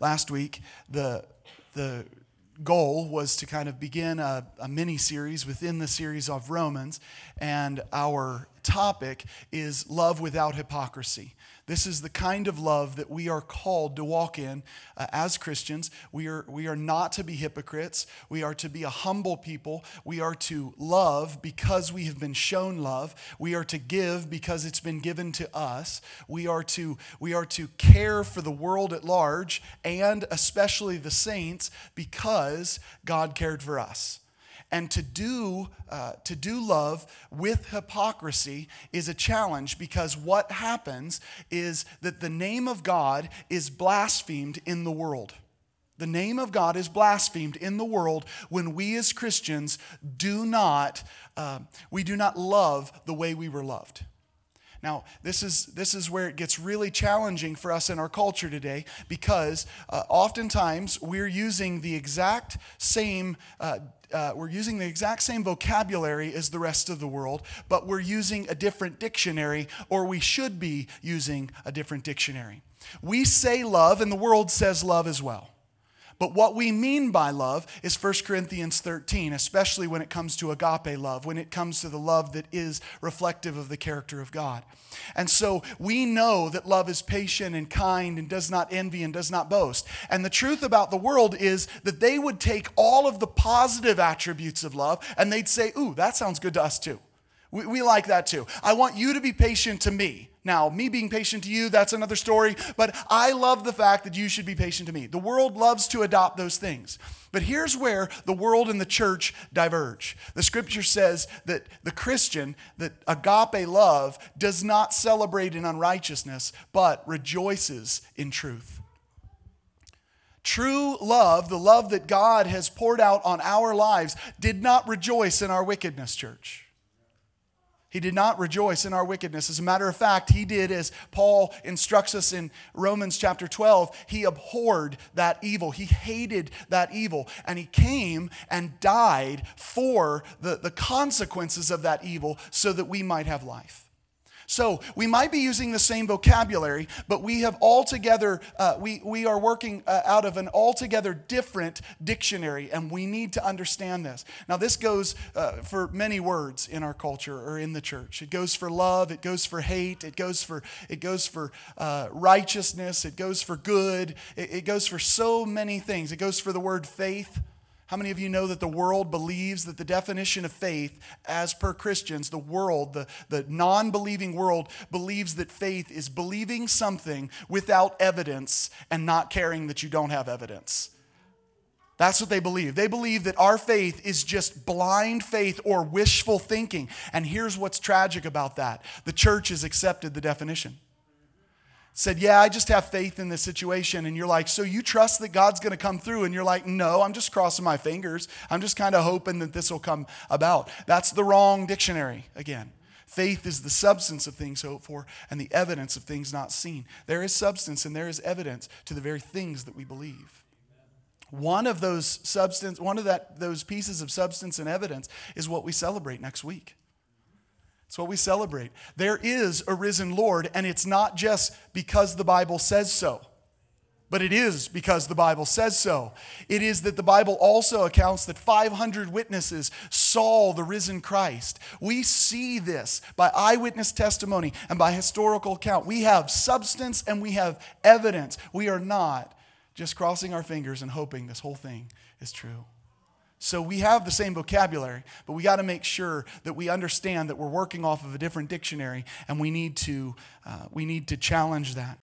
last week, the, the goal was to kind of begin a, a mini series within the series of Romans, and our topic is love without hypocrisy. This is the kind of love that we are called to walk in uh, as Christians. We are, we are not to be hypocrites. We are to be a humble people. We are to love because we have been shown love. We are to give because it's been given to us. We are to, we are to care for the world at large and especially the saints because God cared for us. And to do, uh, to do love with hypocrisy is a challenge because what happens is that the name of God is blasphemed in the world. The name of God is blasphemed in the world when we as Christians do not, uh, we do not love the way we were loved. Now, this is, this is where it gets really challenging for us in our culture today because uh, oftentimes we're using the exact same. Uh, uh, we're using the exact same vocabulary as the rest of the world, but we're using a different dictionary, or we should be using a different dictionary. We say love, and the world says love as well. But what we mean by love is 1 Corinthians 13, especially when it comes to agape love, when it comes to the love that is reflective of the character of God. And so we know that love is patient and kind and does not envy and does not boast. And the truth about the world is that they would take all of the positive attributes of love and they'd say, Ooh, that sounds good to us too. We, we like that too. I want you to be patient to me. Now, me being patient to you, that's another story, but I love the fact that you should be patient to me. The world loves to adopt those things. But here's where the world and the church diverge. The scripture says that the Christian, that agape love, does not celebrate in unrighteousness, but rejoices in truth. True love, the love that God has poured out on our lives, did not rejoice in our wickedness, church. He did not rejoice in our wickedness. As a matter of fact, he did as Paul instructs us in Romans chapter 12. He abhorred that evil. He hated that evil. And he came and died for the, the consequences of that evil so that we might have life. So we might be using the same vocabulary, but we have altogether, uh, we, we are working uh, out of an altogether different dictionary, and we need to understand this. Now, this goes uh, for many words in our culture or in the church. It goes for love, it goes for hate, it goes for, it goes for uh, righteousness, it goes for good, it, it goes for so many things. It goes for the word faith. How many of you know that the world believes that the definition of faith, as per Christians, the world, the, the non believing world, believes that faith is believing something without evidence and not caring that you don't have evidence? That's what they believe. They believe that our faith is just blind faith or wishful thinking. And here's what's tragic about that the church has accepted the definition said, Yeah, I just have faith in this situation. And you're like, So you trust that God's going to come through? And you're like, No, I'm just crossing my fingers. I'm just kind of hoping that this will come about. That's the wrong dictionary again. Faith is the substance of things hoped for and the evidence of things not seen. There is substance and there is evidence to the very things that we believe. One of those substance, one of that, those pieces of substance and evidence is what we celebrate next week. It's what we celebrate. There is a risen Lord, and it's not just because the Bible says so, but it is because the Bible says so. It is that the Bible also accounts that 500 witnesses saw the risen Christ. We see this by eyewitness testimony and by historical account. We have substance and we have evidence. We are not just crossing our fingers and hoping this whole thing is true. So we have the same vocabulary, but we got to make sure that we understand that we're working off of a different dictionary, and we need to uh, we need to challenge that.